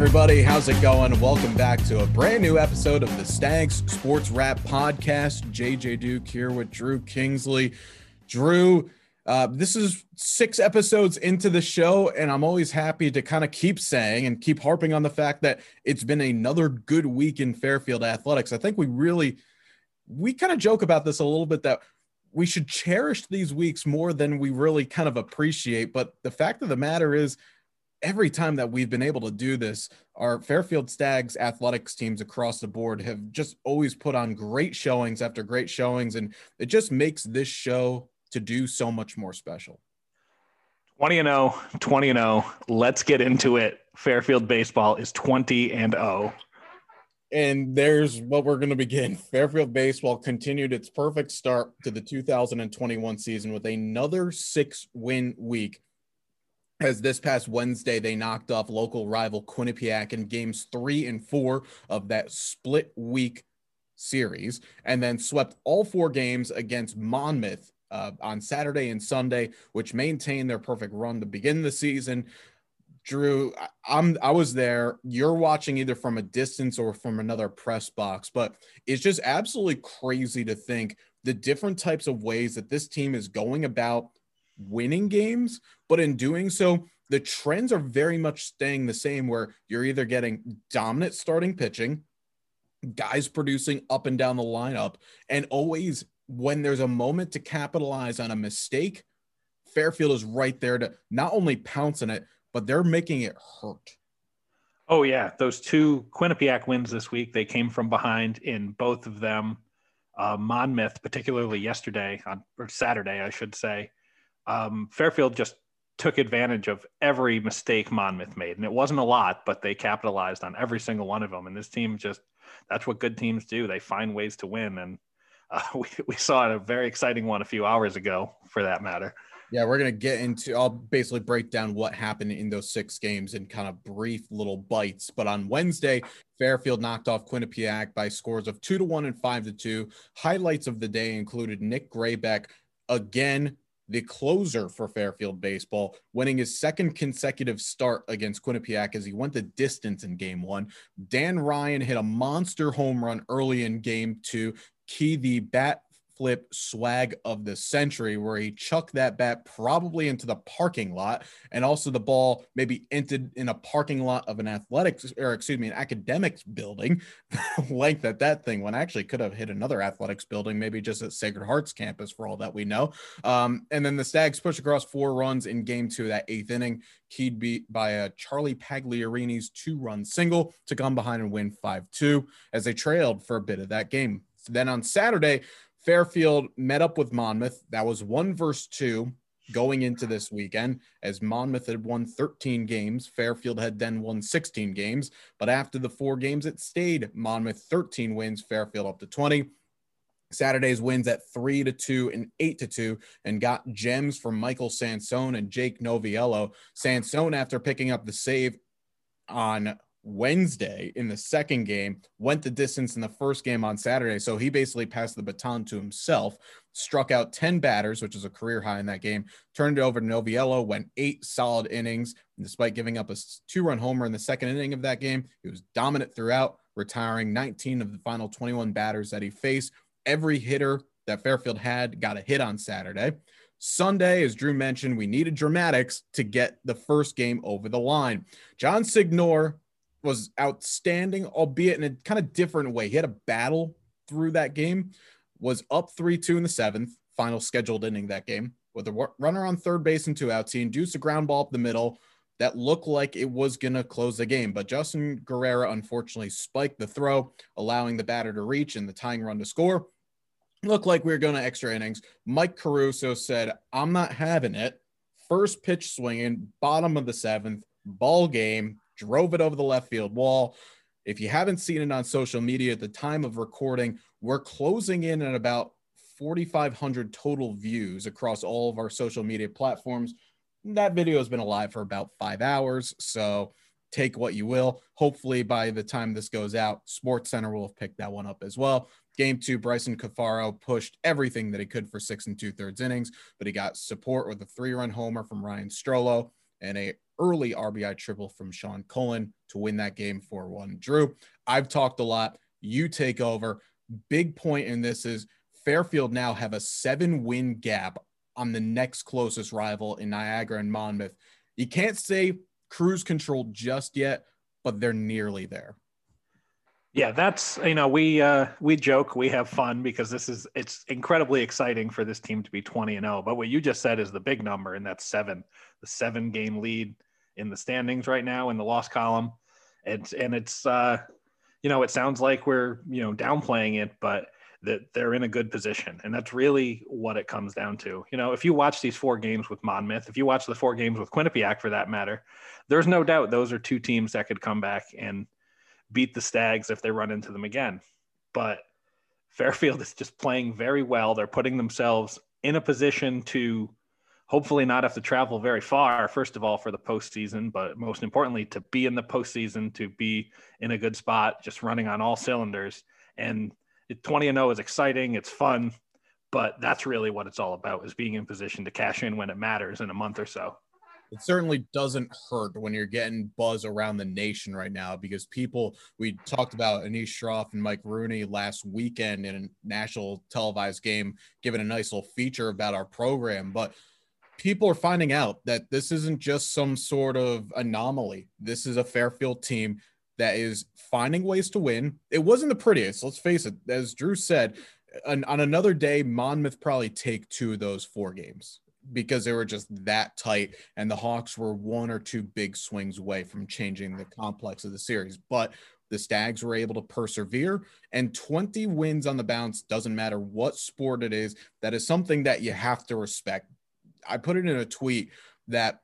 everybody. How's it going? Welcome back to a brand new episode of the Stags Sports Wrap Podcast. JJ Duke here with Drew Kingsley. Drew, uh, this is six episodes into the show, and I'm always happy to kind of keep saying and keep harping on the fact that it's been another good week in Fairfield athletics. I think we really, we kind of joke about this a little bit that we should cherish these weeks more than we really kind of appreciate. But the fact of the matter is, every time that we've been able to do this, our Fairfield Stags athletics teams across the board have just always put on great showings after great showings. And it just makes this show to do so much more special. 20 and 0, 20 and 0. Let's get into it. Fairfield baseball is 20 and 0. And there's what we're going to begin. Fairfield baseball continued its perfect start to the 2021 season with another six win week as this past Wednesday they knocked off local rival Quinnipiac in games three and four of that split week series, and then swept all four games against Monmouth uh, on Saturday and Sunday, which maintained their perfect run to begin the season. Drew, I'm I was there. You're watching either from a distance or from another press box, but it's just absolutely crazy to think the different types of ways that this team is going about winning games, but in doing so, the trends are very much staying the same where you're either getting dominant starting pitching, guys producing up and down the lineup, and always when there's a moment to capitalize on a mistake, Fairfield is right there to not only pounce on it, but they're making it hurt. Oh yeah, those two Quinnipiac wins this week. They came from behind in both of them. Uh, Monmouth, particularly yesterday on or Saturday, I should say, um, Fairfield just took advantage of every mistake Monmouth made. And it wasn't a lot, but they capitalized on every single one of them. And this team just, that's what good teams do. They find ways to win. And uh, we, we saw a very exciting one a few hours ago for that matter. Yeah, we're going to get into, I'll basically break down what happened in those six games in kind of brief little bites. But on Wednesday, Fairfield knocked off Quinnipiac by scores of two to one and five to two. Highlights of the day included Nick Graybeck again the closer for Fairfield baseball, winning his second consecutive start against Quinnipiac as he went the distance in game one. Dan Ryan hit a monster home run early in game two. Key the bat flip swag of the century, where he chucked that bat probably into the parking lot, and also the ball maybe entered in a parking lot of an athletics or excuse me, an academics building. length that that thing when actually could have hit another athletics building, maybe just at Sacred Hearts campus for all that we know. Um, and then the Stags push across four runs in game two of that eighth inning, keyed by a Charlie Pagliarini's two-run single to come behind and win 5-2 as they trailed for a bit of that game. Then on Saturday, Fairfield met up with Monmouth. That was one versus two going into this weekend, as Monmouth had won 13 games. Fairfield had then won 16 games. But after the four games, it stayed Monmouth 13 wins, Fairfield up to 20. Saturday's wins at three to two and eight to two, and got gems from Michael Sansone and Jake Noviello. Sansone, after picking up the save on Wednesday in the second game, went the distance in the first game on Saturday. So he basically passed the baton to himself, struck out 10 batters, which is a career high in that game, turned it over to Noviello, went eight solid innings. And despite giving up a two run homer in the second inning of that game, he was dominant throughout, retiring 19 of the final 21 batters that he faced. Every hitter that Fairfield had got a hit on Saturday. Sunday, as Drew mentioned, we needed dramatics to get the first game over the line. John Signor was outstanding, albeit in a kind of different way. He had a battle through that game, was up 3 2 in the seventh, final scheduled inning that game, with a runner on third base and two outs. He induced a ground ball up the middle that looked like it was going to close the game. But Justin Guerrera unfortunately spiked the throw, allowing the batter to reach and the tying run to score. Looked like we were going to extra innings. Mike Caruso said, I'm not having it. First pitch swinging, bottom of the seventh, ball game drove it over the left field wall. If you haven't seen it on social media at the time of recording, we're closing in at about 4,500 total views across all of our social media platforms. That video has been alive for about five hours. So take what you will. Hopefully, by the time this goes out, SportsCenter will have picked that one up as well. Game two, Bryson Cafaro pushed everything that he could for six and two thirds innings, but he got support with a three run homer from Ryan Strollo and a early RBI triple from Sean Cullen to win that game 4 1. Drew, I've talked a lot. You take over. Big point in this is Fairfield now have a seven win gap on the next closest rival in Niagara and Monmouth. You can't say cruise control just yet, but they're nearly there. Yeah, that's you know we uh, we joke we have fun because this is it's incredibly exciting for this team to be 20 and 0. But what you just said is the big number, and that's seven, the seven game lead in the standings right now in the loss column. It's and it's uh, you know it sounds like we're you know downplaying it, but that they're in a good position, and that's really what it comes down to. You know, if you watch these four games with Monmouth, if you watch the four games with Quinnipiac for that matter, there's no doubt those are two teams that could come back and beat the Stags if they run into them again. But Fairfield is just playing very well. They're putting themselves in a position to hopefully not have to travel very far, first of all, for the postseason, but most importantly, to be in the postseason, to be in a good spot, just running on all cylinders. And 20 and 0 is exciting, it's fun, but that's really what it's all about is being in position to cash in when it matters in a month or so it certainly doesn't hurt when you're getting buzz around the nation right now because people we talked about Anish Shroff and Mike Rooney last weekend in a national televised game, giving a nice little feature about our program, but people are finding out that this isn't just some sort of anomaly. This is a Fairfield team that is finding ways to win. It wasn't the prettiest, let's face it. As Drew said, on, on another day, Monmouth probably take two of those four games because they were just that tight and the Hawks were one or two big swings away from changing the complex of the series. But the Stags were able to persevere and 20 wins on the bounce doesn't matter what sport it is. That is something that you have to respect. I put it in a tweet that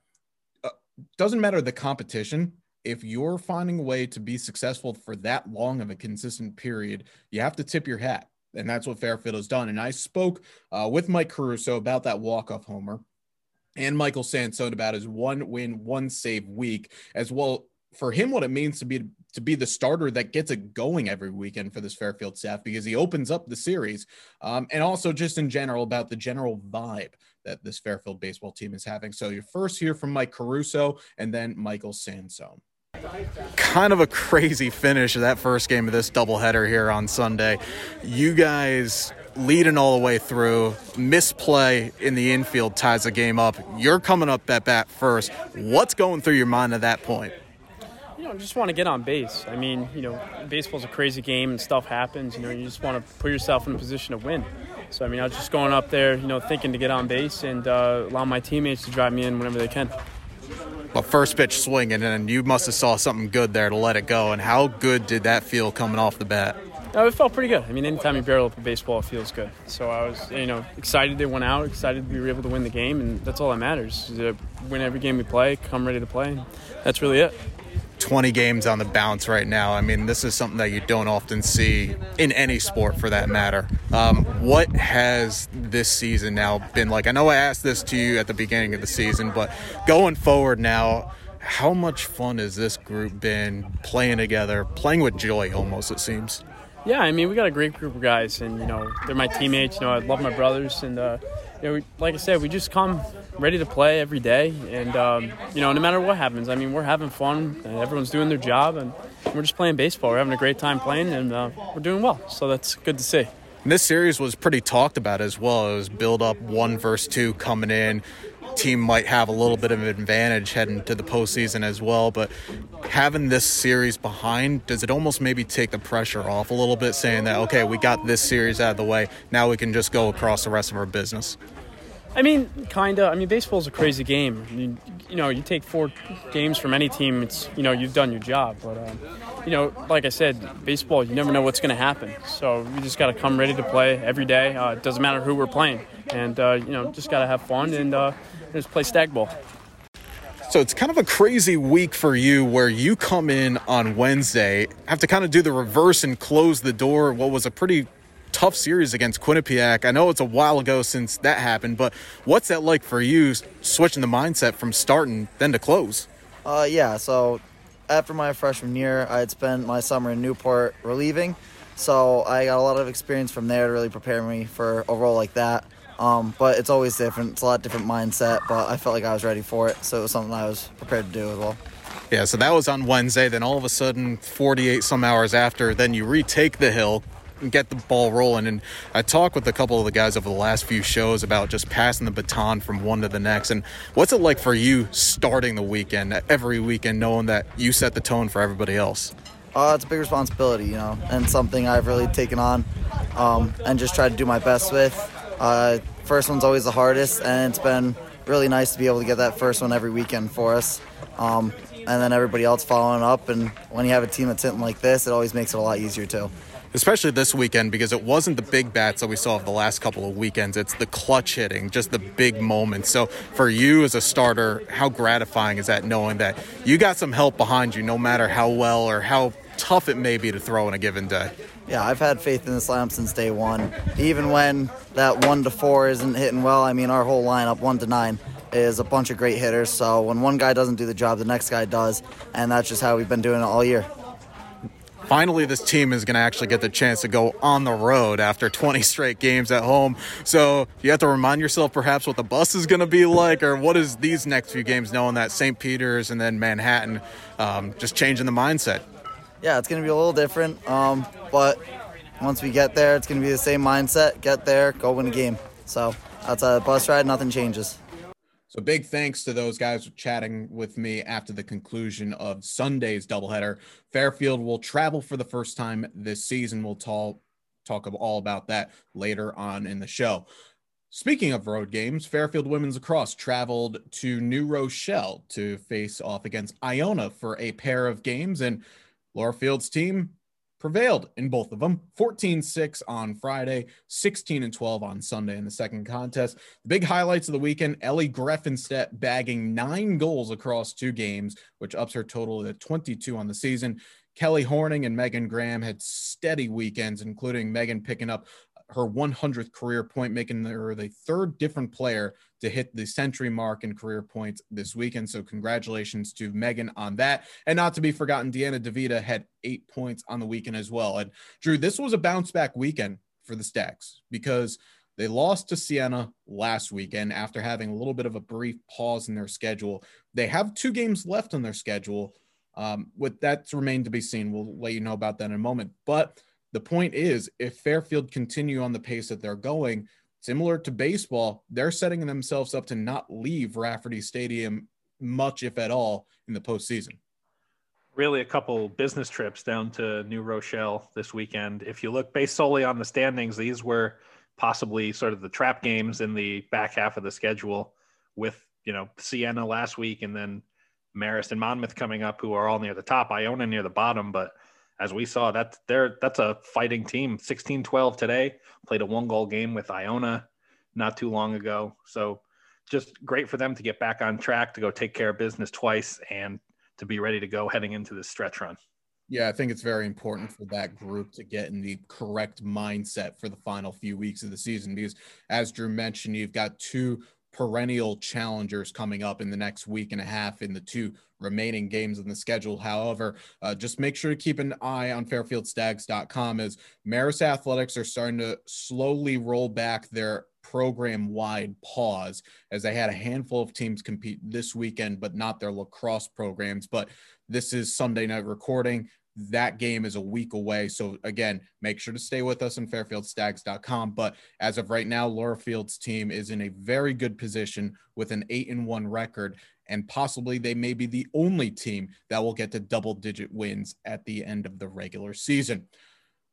uh, doesn't matter the competition. If you're finding a way to be successful for that long of a consistent period, you have to tip your hat and that's what Fairfield has done. And I spoke uh, with Mike Caruso about that walk-off homer and Michael Sansone about his one win, one save week, as well for him what it means to be to be the starter that gets it going every weekend for this Fairfield staff because he opens up the series, um, and also just in general about the general vibe that this Fairfield baseball team is having. So you first hear from Mike Caruso and then Michael Sansone kind of a crazy finish of that first game of this doubleheader here on Sunday. You guys leading all the way through, misplay in the infield ties the game up. You're coming up at bat first. What's going through your mind at that point? Know, just want to get on base. I mean, you know, baseball's a crazy game and stuff happens. You know, you just want to put yourself in a position to win. So, I mean, I was just going up there, you know, thinking to get on base and uh, allow my teammates to drive me in whenever they can but first pitch swinging, and you must have saw something good there to let it go. And how good did that feel coming off the bat? Oh, it felt pretty good. I mean, anytime you barrel up a baseball, it feels good. So I was, you know, excited they went out, excited we were able to win the game, and that's all that matters. win every game we play, come ready to play. That's really it. 20 games on the bounce right now. I mean, this is something that you don't often see in any sport for that matter. Um, what has this season now been like? I know I asked this to you at the beginning of the season, but going forward now, how much fun has this group been playing together, playing with joy almost, it seems? Yeah, I mean, we got a great group of guys, and, you know, they're my teammates. You know, I love my brothers, and, uh, you know, we, like I said, we just come ready to play every day, and um, you know, no matter what happens, I mean, we're having fun. everyone's doing their job, and we're just playing baseball. We're having a great time playing, and uh, we're doing well. So that's good to see. And this series was pretty talked about as well. It was build up one versus two coming in. Team might have a little bit of an advantage heading to the postseason as well, but having this series behind, does it almost maybe take the pressure off a little bit, saying that okay, we got this series out of the way, now we can just go across the rest of our business? I mean, kind of. I mean, baseball's a crazy game. You, you know, you take four games from any team, it's you know you've done your job. But uh, you know, like I said, baseball, you never know what's going to happen. So we just got to come ready to play every day. Uh, it doesn't matter who we're playing, and uh, you know, just got to have fun and uh, just play stag ball. So it's kind of a crazy week for you where you come in on Wednesday, have to kind of do the reverse and close the door. What was a pretty tough series against Quinnipiac. I know it's a while ago since that happened, but what's that like for you switching the mindset from starting then to close? Uh, yeah, so after my freshman year, I had spent my summer in Newport relieving. So I got a lot of experience from there to really prepare me for a role like that. Um, but it's always different. It's a lot different mindset, but I felt like I was ready for it. So it was something I was prepared to do as well. Yeah, so that was on Wednesday. Then all of a sudden, 48 some hours after, then you retake the hill and get the ball rolling. And I talked with a couple of the guys over the last few shows about just passing the baton from one to the next. And what's it like for you starting the weekend, every weekend, knowing that you set the tone for everybody else? Uh, it's a big responsibility, you know, and something I've really taken on um, and just tried to do my best with. Uh, first one's always the hardest, and it's been really nice to be able to get that first one every weekend for us. Um, and then everybody else following up. And when you have a team that's hitting like this, it always makes it a lot easier too especially this weekend because it wasn't the big bats that we saw of the last couple of weekends. It's the clutch hitting, just the big moments. So for you as a starter, how gratifying is that knowing that you got some help behind you, no matter how well or how tough it may be to throw in a given day? Yeah, I've had faith in this lineup since day one. Even when that one to four isn't hitting well, I mean, our whole lineup, one to nine, is a bunch of great hitters. So when one guy doesn't do the job, the next guy does. And that's just how we've been doing it all year finally this team is going to actually get the chance to go on the road after 20 straight games at home. So you have to remind yourself perhaps what the bus is going to be like, or what is these next few games, knowing that St. Peter's and then Manhattan, um, just changing the mindset. Yeah, it's going to be a little different, um, but once we get there, it's going to be the same mindset. Get there, go win a game. So that's a bus ride. Nothing changes. So big thanks to those guys for chatting with me after the conclusion of Sunday's doubleheader. Fairfield will travel for the first time this season. We'll talk talk all about that later on in the show. Speaking of road games, Fairfield women's lacrosse traveled to New Rochelle to face off against Iona for a pair of games, and Laura Field's team prevailed in both of them 14 6 on Friday, 16 and 12 on Sunday in the second contest. The big highlights of the weekend Ellie Greffenstedt bagging nine goals across two games, which ups her total to 22 on the season. Kelly Horning and Megan Graham had steady weekends, including Megan picking up her 100th career point, making her the third different player to hit the century mark in career points this weekend. So, congratulations to Megan on that. And not to be forgotten, Deanna DeVita had eight points on the weekend as well. And Drew, this was a bounce back weekend for the Stags because they lost to Siena last weekend after having a little bit of a brief pause in their schedule. They have two games left on their schedule. Um, with that's remained to be seen. We'll let you know about that in a moment. But the point is, if Fairfield continue on the pace that they're going, similar to baseball, they're setting themselves up to not leave Rafferty Stadium much, if at all, in the postseason. Really, a couple business trips down to New Rochelle this weekend. If you look based solely on the standings, these were possibly sort of the trap games in the back half of the schedule with, you know, Siena last week and then Marist and Monmouth coming up, who are all near the top, Iona near the bottom. But as we saw, that they're that's a fighting team. 16-12 today. Played a one goal game with Iona not too long ago. So just great for them to get back on track to go take care of business twice and to be ready to go heading into this stretch run. Yeah, I think it's very important for that group to get in the correct mindset for the final few weeks of the season because, as Drew mentioned, you've got two perennial challengers coming up in the next week and a half in the two remaining games in the schedule. However, uh, just make sure to keep an eye on fairfieldstags.com as Marist Athletics are starting to slowly roll back their program wide pause as they had a handful of teams compete this weekend, but not their lacrosse programs. But this is Sunday night recording that game is a week away. So again, make sure to stay with us on fairfieldstags.com. But as of right now, Laura Field's team is in a very good position with an eight and one record. And possibly they may be the only team that will get to double digit wins at the end of the regular season.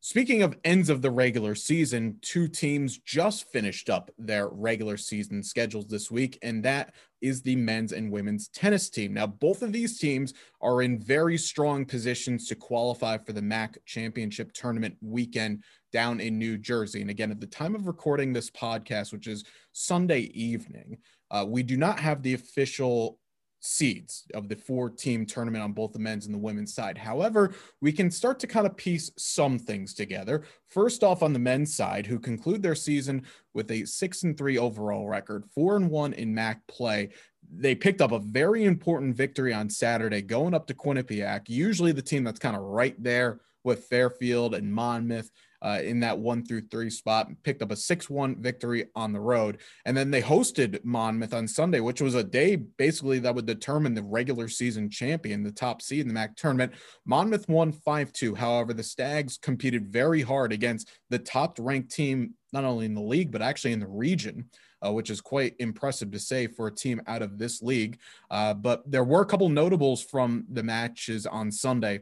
Speaking of ends of the regular season, two teams just finished up their regular season schedules this week, and that is the men's and women's tennis team. Now, both of these teams are in very strong positions to qualify for the MAC championship tournament weekend down in New Jersey. And again, at the time of recording this podcast, which is Sunday evening, uh, we do not have the official seeds of the four team tournament on both the men's and the women's side. However, we can start to kind of piece some things together. First off, on the men's side, who conclude their season with a six and three overall record, four and one in MAC play. They picked up a very important victory on Saturday, going up to Quinnipiac, usually the team that's kind of right there with Fairfield and Monmouth uh, in that one through three spot, picked up a 6 1 victory on the road. And then they hosted Monmouth on Sunday, which was a day basically that would determine the regular season champion, the top seed in the MAC tournament. Monmouth won 5 2. However, the Stags competed very hard against the top ranked team, not only in the league, but actually in the region uh, which is quite impressive to say for a team out of this league. Uh, but there were a couple notables from the matches on Sunday.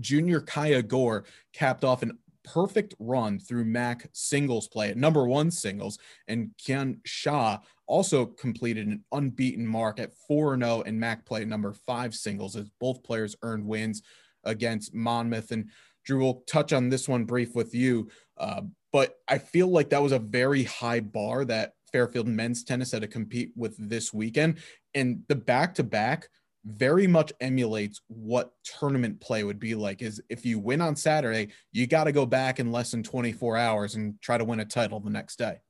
Junior Kaya Gore capped off an perfect run through MAC singles play at number one singles, and Kian Shah also completed an unbeaten mark at 4 0 in MAC play number five singles as both players earned wins against Monmouth. And Drew, we'll touch on this one brief with you. Uh, but I feel like that was a very high bar that Fairfield men's tennis had to compete with this weekend. And the back to back very much emulates what tournament play would be like is if you win on Saturday, you got to go back in less than 24 hours and try to win a title the next day.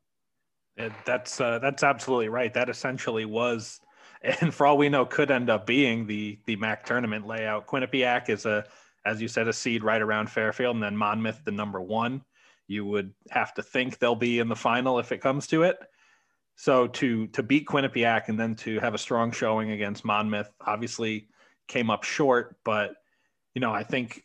It, that's uh, that's absolutely right. That essentially was, and for all we know, could end up being the the MAC tournament layout. Quinnipiac is a, as you said, a seed right around Fairfield, and then Monmouth, the number one. You would have to think they'll be in the final if it comes to it. So to to beat Quinnipiac and then to have a strong showing against Monmouth, obviously came up short. But you know, I think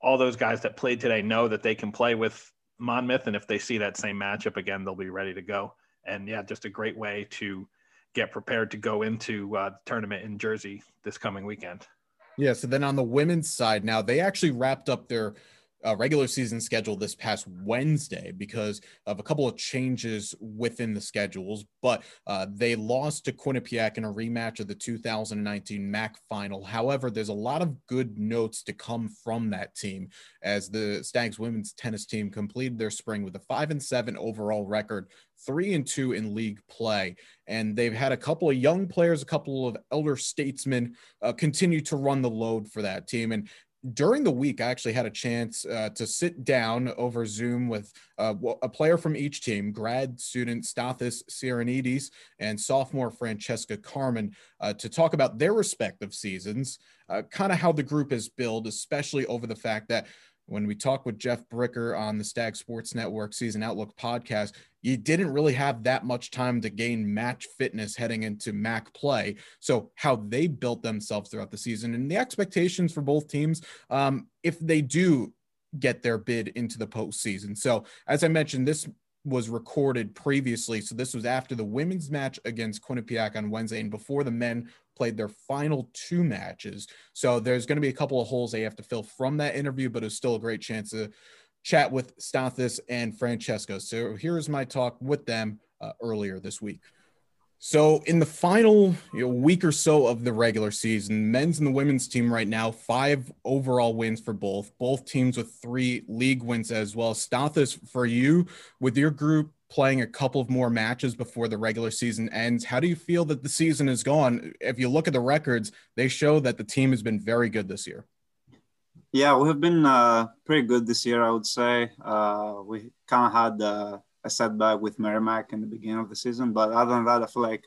all those guys that played today know that they can play with Monmouth, and if they see that same matchup again, they'll be ready to go. And yeah, just a great way to get prepared to go into uh, the tournament in Jersey this coming weekend. Yeah. So then on the women's side, now they actually wrapped up their uh, regular season schedule this past Wednesday because of a couple of changes within the schedules. But uh, they lost to Quinnipiac in a rematch of the 2019 MAC final. However, there's a lot of good notes to come from that team as the Stags women's tennis team completed their spring with a five and seven overall record, three and two in league play. And they've had a couple of young players, a couple of elder statesmen uh, continue to run the load for that team. And during the week, I actually had a chance uh, to sit down over Zoom with uh, a player from each team, grad student Stathis Sirenidis and sophomore Francesca Carmen, uh, to talk about their respective seasons, uh, kind of how the group is built, especially over the fact that when we talked with Jeff Bricker on the Stag Sports Network Season Outlook podcast, you didn't really have that much time to gain match fitness heading into MAC play. So, how they built themselves throughout the season and the expectations for both teams, um, if they do get their bid into the postseason. So, as I mentioned, this was recorded previously. So this was after the women's match against Quinnipiac on Wednesday and before the men played their final two matches. So there's going to be a couple of holes they have to fill from that interview, but it's still a great chance to chat with Stathis and Francesca. So here's my talk with them uh, earlier this week. So in the final you know, week or so of the regular season, men's and the women's team right now, five overall wins for both. Both teams with three league wins as well. Stathis, for you, with your group playing a couple of more matches before the regular season ends, how do you feel that the season is gone? If you look at the records, they show that the team has been very good this year. Yeah, we have been uh, pretty good this year, I would say. Uh, we kind of had uh, a setback with Merrimack in the beginning of the season. But other than that, I feel like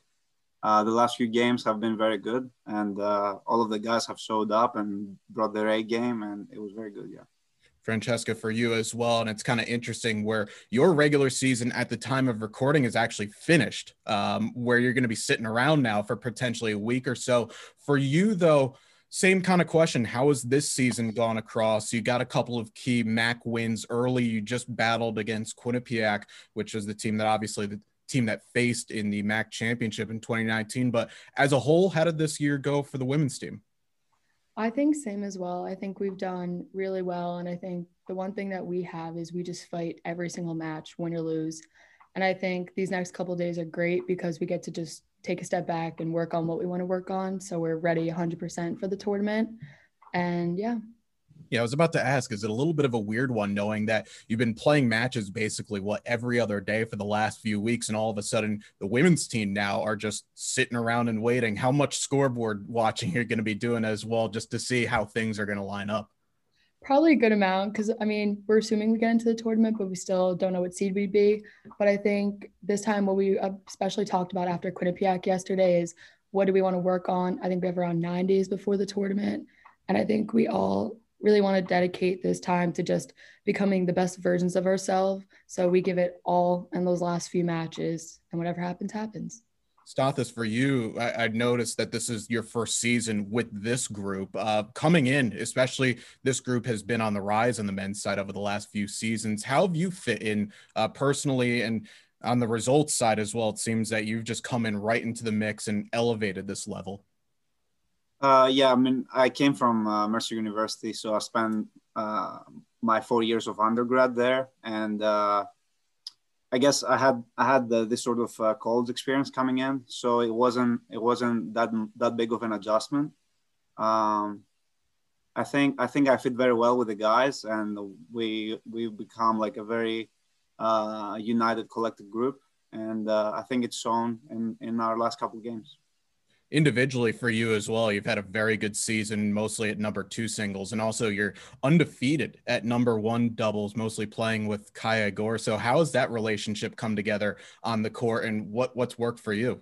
uh, the last few games have been very good, and uh, all of the guys have showed up and brought their A game, and it was very good. Yeah. Francesca, for you as well. And it's kind of interesting where your regular season at the time of recording is actually finished, um, where you're going to be sitting around now for potentially a week or so. For you, though, same kind of question. How has this season gone across? You got a couple of key MAC wins early. You just battled against Quinnipiac, which is the team that obviously the team that faced in the MAC championship in 2019. But as a whole, how did this year go for the women's team? I think same as well. I think we've done really well. And I think the one thing that we have is we just fight every single match, win or lose. And I think these next couple days are great because we get to just take a step back and work on what we want to work on. So we're ready 100% for the tournament. And yeah. Yeah, I was about to ask, is it a little bit of a weird one knowing that you've been playing matches basically what every other day for the last few weeks, and all of a sudden the women's team now are just sitting around and waiting? How much scoreboard watching you're going to be doing as well, just to see how things are going to line up? Probably a good amount because I mean we're assuming we get into the tournament, but we still don't know what seed we'd be. But I think this time what we uh, especially talked about after Quinnipiac yesterday is what do we want to work on. I think we have around nine days before the tournament, and I think we all really want to dedicate this time to just becoming the best versions of ourselves. So we give it all in those last few matches, and whatever happens, happens. Stathis, for you, I, I, noticed that this is your first season with this group. Uh, coming in, especially this group has been on the rise on the men's side over the last few seasons. How have you fit in uh, personally and on the results side as well? It seems that you've just come in right into the mix and elevated this level. Uh, yeah, I mean, I came from uh, Mercer University, so I spent uh, my four years of undergrad there, and uh, I guess I had I had the, this sort of uh, college experience coming in, so it wasn't it wasn't that that big of an adjustment. Um, I think I think I fit very well with the guys, and we we become like a very uh, united collective group, and uh, I think it's shown in in our last couple of games individually for you as well. You've had a very good season, mostly at number two singles, and also you're undefeated at number one doubles, mostly playing with Kaya Gore. So, how has that relationship come together on the court, and what what's worked for you?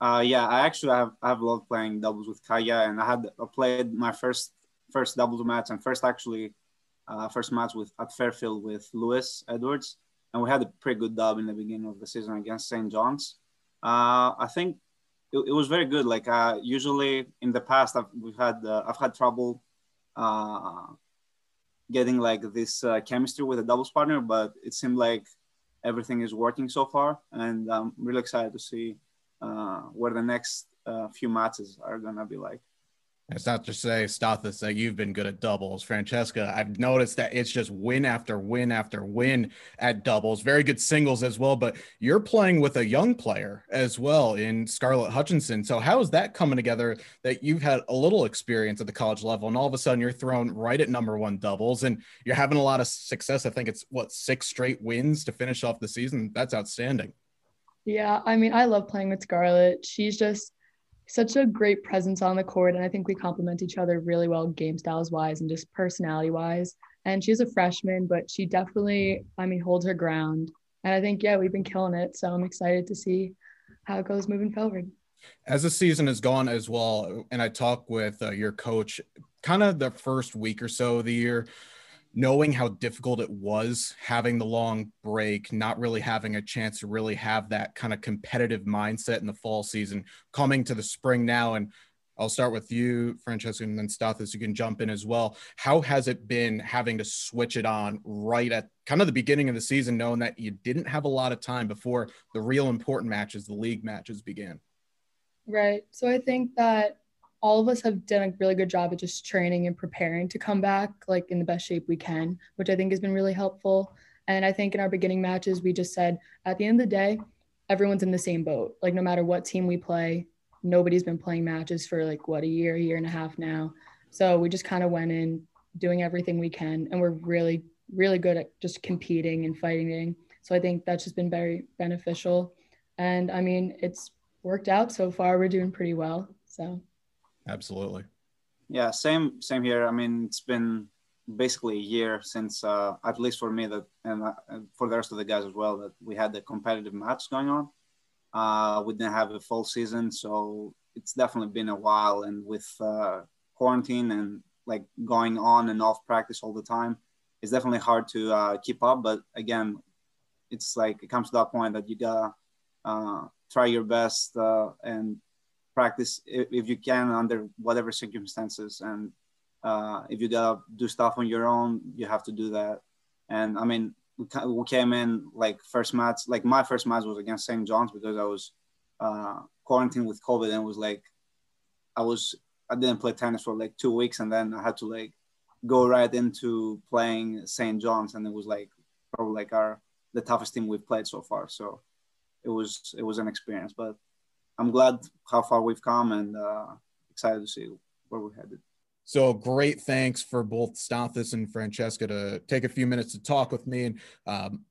Uh, yeah, I actually have I've loved playing doubles with Kaya, and I had I played my first first doubles match and first actually uh, first match with at Fairfield with Lewis Edwards, and we had a pretty good dub in the beginning of the season against St. John's. Uh, I think it, it was very good. Like uh, usually in the past, I've we've had uh, I've had trouble uh, getting like this uh, chemistry with a doubles partner, but it seemed like everything is working so far, and I'm really excited to see uh, where the next uh, few matches are gonna be like. It's not to say, Stathis, that you've been good at doubles. Francesca, I've noticed that it's just win after win after win at doubles. Very good singles as well, but you're playing with a young player as well in Scarlett Hutchinson. So, how is that coming together that you've had a little experience at the college level and all of a sudden you're thrown right at number one doubles and you're having a lot of success? I think it's what six straight wins to finish off the season. That's outstanding. Yeah, I mean, I love playing with Scarlett. She's just such a great presence on the court and i think we complement each other really well game styles wise and just personality wise. And she's a freshman but she definitely i mean holds her ground. And i think yeah we've been killing it so i'm excited to see how it goes moving forward. As the season has gone as well and i talk with uh, your coach kind of the first week or so of the year knowing how difficult it was having the long break, not really having a chance to really have that kind of competitive mindset in the fall season, coming to the spring now. And I'll start with you, Francesca, and then Stathis, you can jump in as well. How has it been having to switch it on right at kind of the beginning of the season, knowing that you didn't have a lot of time before the real important matches, the league matches began? Right. So I think that all of us have done a really good job of just training and preparing to come back like in the best shape we can, which I think has been really helpful. And I think in our beginning matches, we just said at the end of the day, everyone's in the same boat. Like no matter what team we play, nobody's been playing matches for like what a year, year and a half now. So we just kind of went in doing everything we can, and we're really, really good at just competing and fighting. So I think that's just been very beneficial. And I mean, it's worked out so far. We're doing pretty well. So. Absolutely. Yeah, same same here. I mean, it's been basically a year since, uh, at least for me, that and, uh, for the rest of the guys as well, that we had the competitive match going on. Uh, we didn't have a full season, so it's definitely been a while. And with uh, quarantine and like going on and off practice all the time, it's definitely hard to uh, keep up. But again, it's like it comes to that point that you gotta uh, try your best uh, and practice if, if you can under whatever circumstances. And uh, if you gotta do stuff on your own you have to do that. And i mean we, came in like first match like my first match was against st john's because i was uh, quarantined with covid and was like i was i didn't play tennis for like two weeks and then i had to like go right into playing st john's. And it was like probably like our the toughest team we've played so far. So it was it was an experience but I'm glad how far we've come and uh, excited to see where we're headed. So great thanks for both Stathis and Francesca to take a few minutes to talk with me and um,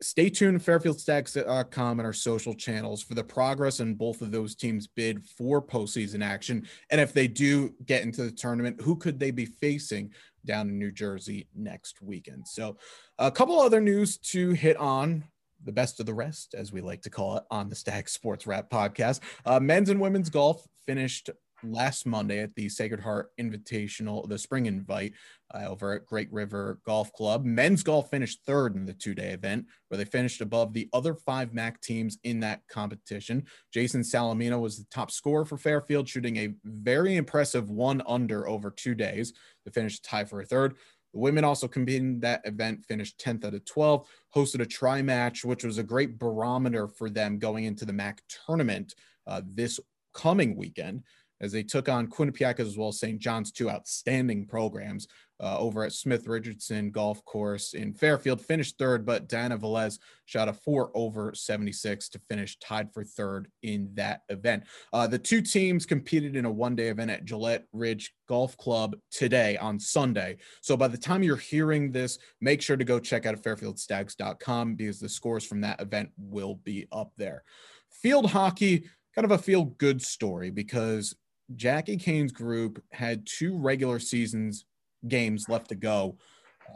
stay tuned fairfieldstags.com and our social channels for the progress in both of those teams bid for postseason action. And if they do get into the tournament, who could they be facing down in New Jersey next weekend? So a couple other news to hit on the best of the rest, as we like to call it on the Stags Sports Wrap podcast. Uh, men's and women's golf finished last Monday at the Sacred Heart Invitational, the Spring Invite uh, over at Great River Golf Club. Men's golf finished third in the two day event, where they finished above the other five MAC teams in that competition. Jason Salamino was the top scorer for Fairfield, shooting a very impressive one under over two days to finish tie for a third. The women also competed that event, finished 10th out of 12, hosted a tri match, which was a great barometer for them going into the MAC tournament uh, this coming weekend as they took on Quinnipiac as well as St. John's, two outstanding programs uh, over at Smith Richardson Golf Course in Fairfield. Finished third, but Diana Velez shot a four over 76 to finish tied for third in that event. Uh, the two teams competed in a one day event at Gillette Ridge Golf Club today on Sunday. So by the time you're hearing this, make sure to go check out fairfieldstags.com because the scores from that event will be up there. Field hockey, kind of a feel good story because Jackie Kane's group had two regular seasons games left to go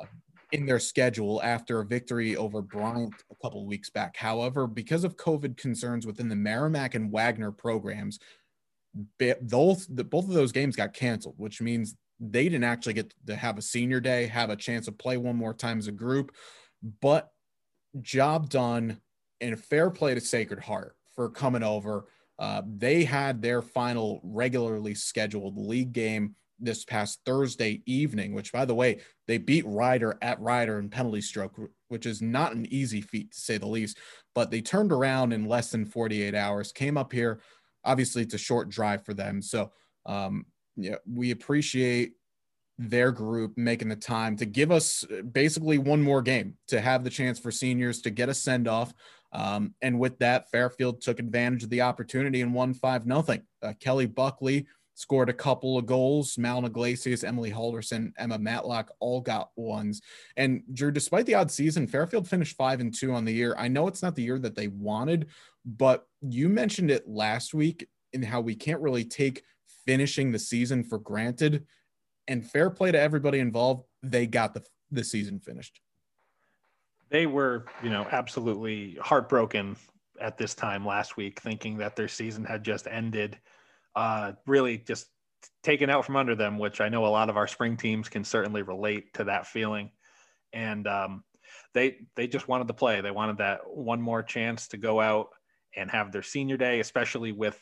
uh, in their schedule after a victory over Bryant a couple weeks back. However, because of COVID concerns within the Merrimack and Wagner programs, those both of those games got canceled, which means they didn't actually get to have a senior day, have a chance to play one more time as a group. But job done and fair play to Sacred Heart for coming over. Uh, they had their final regularly scheduled league game this past Thursday evening, which, by the way, they beat Rider at Rider in penalty stroke, which is not an easy feat to say the least. But they turned around in less than 48 hours, came up here. Obviously, it's a short drive for them. So, um, yeah, we appreciate their group making the time to give us basically one more game to have the chance for seniors to get a send off. Um, and with that, Fairfield took advantage of the opportunity and won 5 nothing. Uh, Kelly Buckley scored a couple of goals. Mal Iglesias, Emily Halderson, Emma Matlock all got ones. And Drew, despite the odd season, Fairfield finished five and two on the year. I know it's not the year that they wanted, but you mentioned it last week in how we can't really take finishing the season for granted. And fair play to everybody involved, they got the the season finished. They were, you know, absolutely heartbroken at this time last week, thinking that their season had just ended uh, really just taken out from under them, which I know a lot of our spring teams can certainly relate to that feeling. And um, they they just wanted to play. They wanted that one more chance to go out and have their senior day, especially with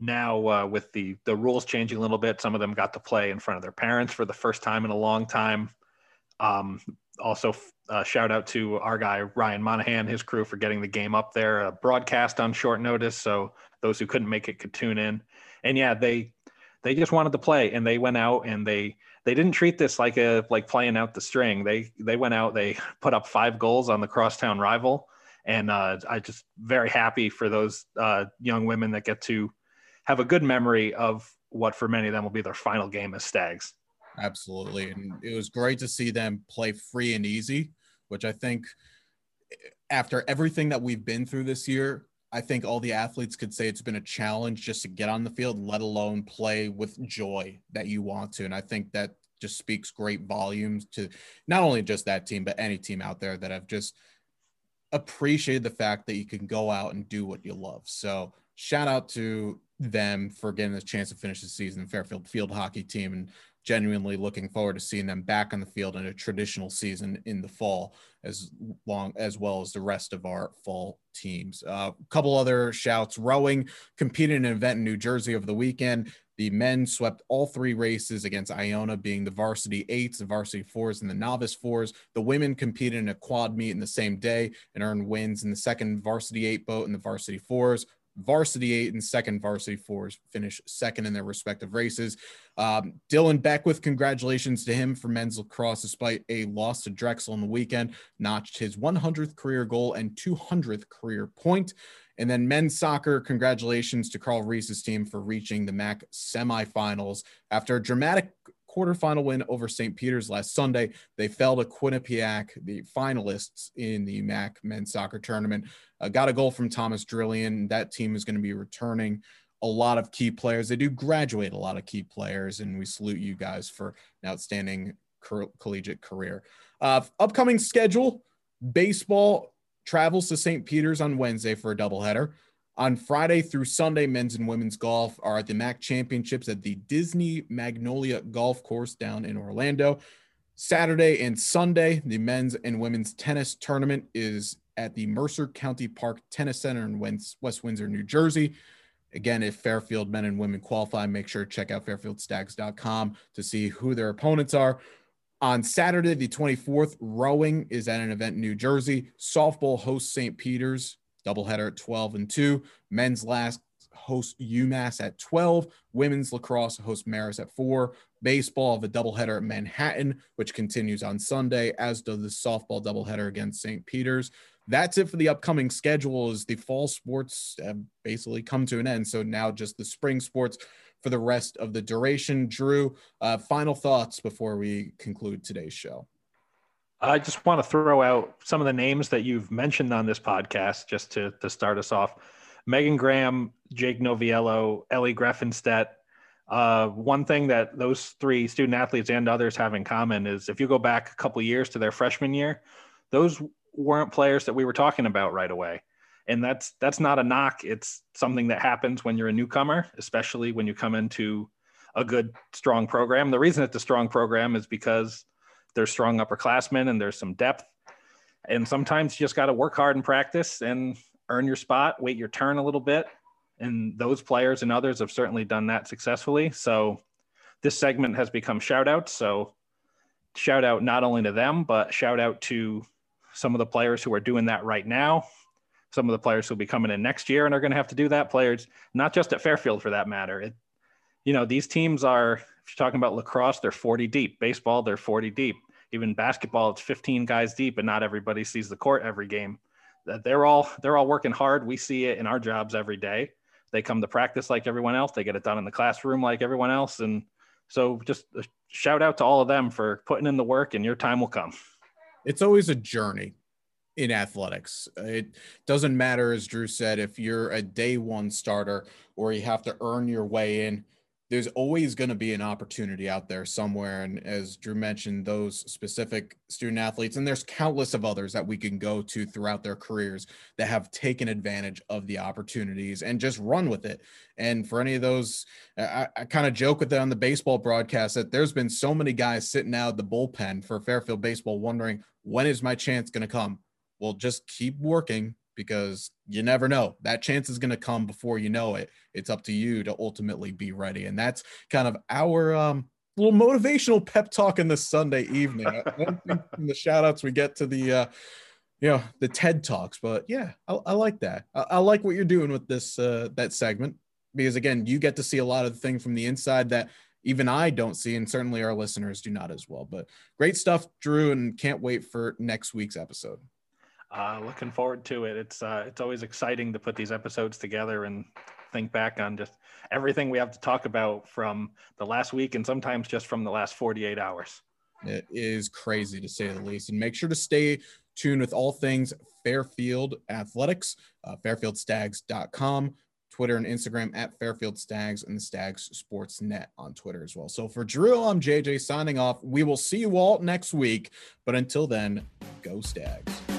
now uh, with the the rules changing a little bit. Some of them got to play in front of their parents for the first time in a long time. Um, also, uh, shout out to our guy Ryan Monahan, his crew for getting the game up there, uh, broadcast on short notice. So those who couldn't make it could tune in. And yeah, they they just wanted to play, and they went out and they they didn't treat this like a like playing out the string. They they went out, they put up five goals on the crosstown rival, and uh, I just very happy for those uh, young women that get to have a good memory of what for many of them will be their final game as Stags. Absolutely. And it was great to see them play free and easy, which I think after everything that we've been through this year, I think all the athletes could say it's been a challenge just to get on the field, let alone play with joy that you want to. And I think that just speaks great volumes to not only just that team, but any team out there that have just appreciated the fact that you can go out and do what you love. So shout out to them for getting this chance to finish the season, Fairfield field hockey team, and genuinely looking forward to seeing them back on the field in a traditional season in the fall as long as well as the rest of our fall teams. A uh, couple other shouts. Rowing competed in an event in new jersey over the weekend. The men swept all three races against iona being the varsity eights the varsity fours and the novice fours. The women competed in a quad meet in the same day and earned wins in the second varsity eight boat and the varsity fours varsity eight and second varsity fours finish second in their respective races. Um, Dylan Beckwith, congratulations to him for men's lacrosse, despite a loss to Drexel in the weekend, notched his 100th career goal and 200th career point. And then men's soccer, congratulations to Carl Rees's team for reaching the MAC semifinals after a dramatic quarterfinal win over St. Peter's last Sunday. They fell to Quinnipiac, the finalists in the MAC men's soccer tournament. Uh, got a goal from Thomas Drillian. That team is going to be returning a lot of key players. They do graduate a lot of key players, and we salute you guys for an outstanding co- collegiate career. Uh, upcoming schedule baseball travels to St. Peter's on Wednesday for a doubleheader. On Friday through Sunday, men's and women's golf are at the MAC Championships at the Disney Magnolia Golf Course down in Orlando. Saturday and Sunday, the men's and women's tennis tournament is at the Mercer County Park Tennis Center in West Windsor, New Jersey. Again, if Fairfield men and women qualify, make sure to check out fairfieldstags.com to see who their opponents are. On Saturday, the 24th, rowing is at an event in New Jersey. Softball hosts St. Peter's, doubleheader at 12 and 2. Men's lax host UMass at 12. Women's lacrosse hosts Marist at 4. Baseball of a doubleheader at Manhattan, which continues on Sunday, as does the softball doubleheader against St. Peter's that's it for the upcoming schedule as the fall sports have basically come to an end so now just the spring sports for the rest of the duration drew uh, final thoughts before we conclude today's show i just want to throw out some of the names that you've mentioned on this podcast just to, to start us off megan graham jake noviello ellie greffenstedt uh, one thing that those three student athletes and others have in common is if you go back a couple years to their freshman year those weren't players that we were talking about right away. And that's that's not a knock. It's something that happens when you're a newcomer, especially when you come into a good, strong program. The reason it's a strong program is because there's strong upperclassmen and there's some depth. And sometimes you just got to work hard and practice and earn your spot, wait your turn a little bit. And those players and others have certainly done that successfully. So this segment has become shout outs. So shout out not only to them, but shout out to some of the players who are doing that right now, some of the players who'll be coming in next year and are going to have to do that. Players, not just at Fairfield for that matter. It, you know, these teams are, if you're talking about lacrosse, they're 40 deep. Baseball, they're 40 deep. Even basketball, it's 15 guys deep, and not everybody sees the court every game. that They're all they're all working hard. We see it in our jobs every day. They come to practice like everyone else. They get it done in the classroom like everyone else. And so, just a shout out to all of them for putting in the work, and your time will come it's always a journey in athletics. It doesn't matter, as Drew said, if you're a day one starter or you have to earn your way in there's always going to be an opportunity out there somewhere. And as Drew mentioned, those specific student athletes, and there's countless of others that we can go to throughout their careers that have taken advantage of the opportunities and just run with it. And for any of those, I, I kind of joke with it on the baseball broadcast that there's been so many guys sitting out the bullpen for Fairfield baseball wondering, when is my chance going to come? Well, just keep working because you never know. That chance is going to come before you know it. It's up to you to ultimately be ready. And that's kind of our um, little motivational pep talk in this Sunday evening. I don't think the shout outs we get to the, uh, you know, the TED Talks, but yeah, I, I like that. I, I, like what you're doing with this, uh, that segment, because again, you get to see a lot of the thing from the inside that even I don't see, and certainly our listeners do not as well. But great stuff, Drew, and can't wait for next week's episode. Uh, looking forward to it. It's uh, it's always exciting to put these episodes together and think back on just everything we have to talk about from the last week and sometimes just from the last 48 hours. It is crazy to say the least. And make sure to stay tuned with all things Fairfield athletics, uh, fairfieldstags.com, Twitter and Instagram at Fairfield Stags and the Stags Sports Net on Twitter as well. So for Drew, I'm JJ signing off. We will see you all next week. But until then, go Stags.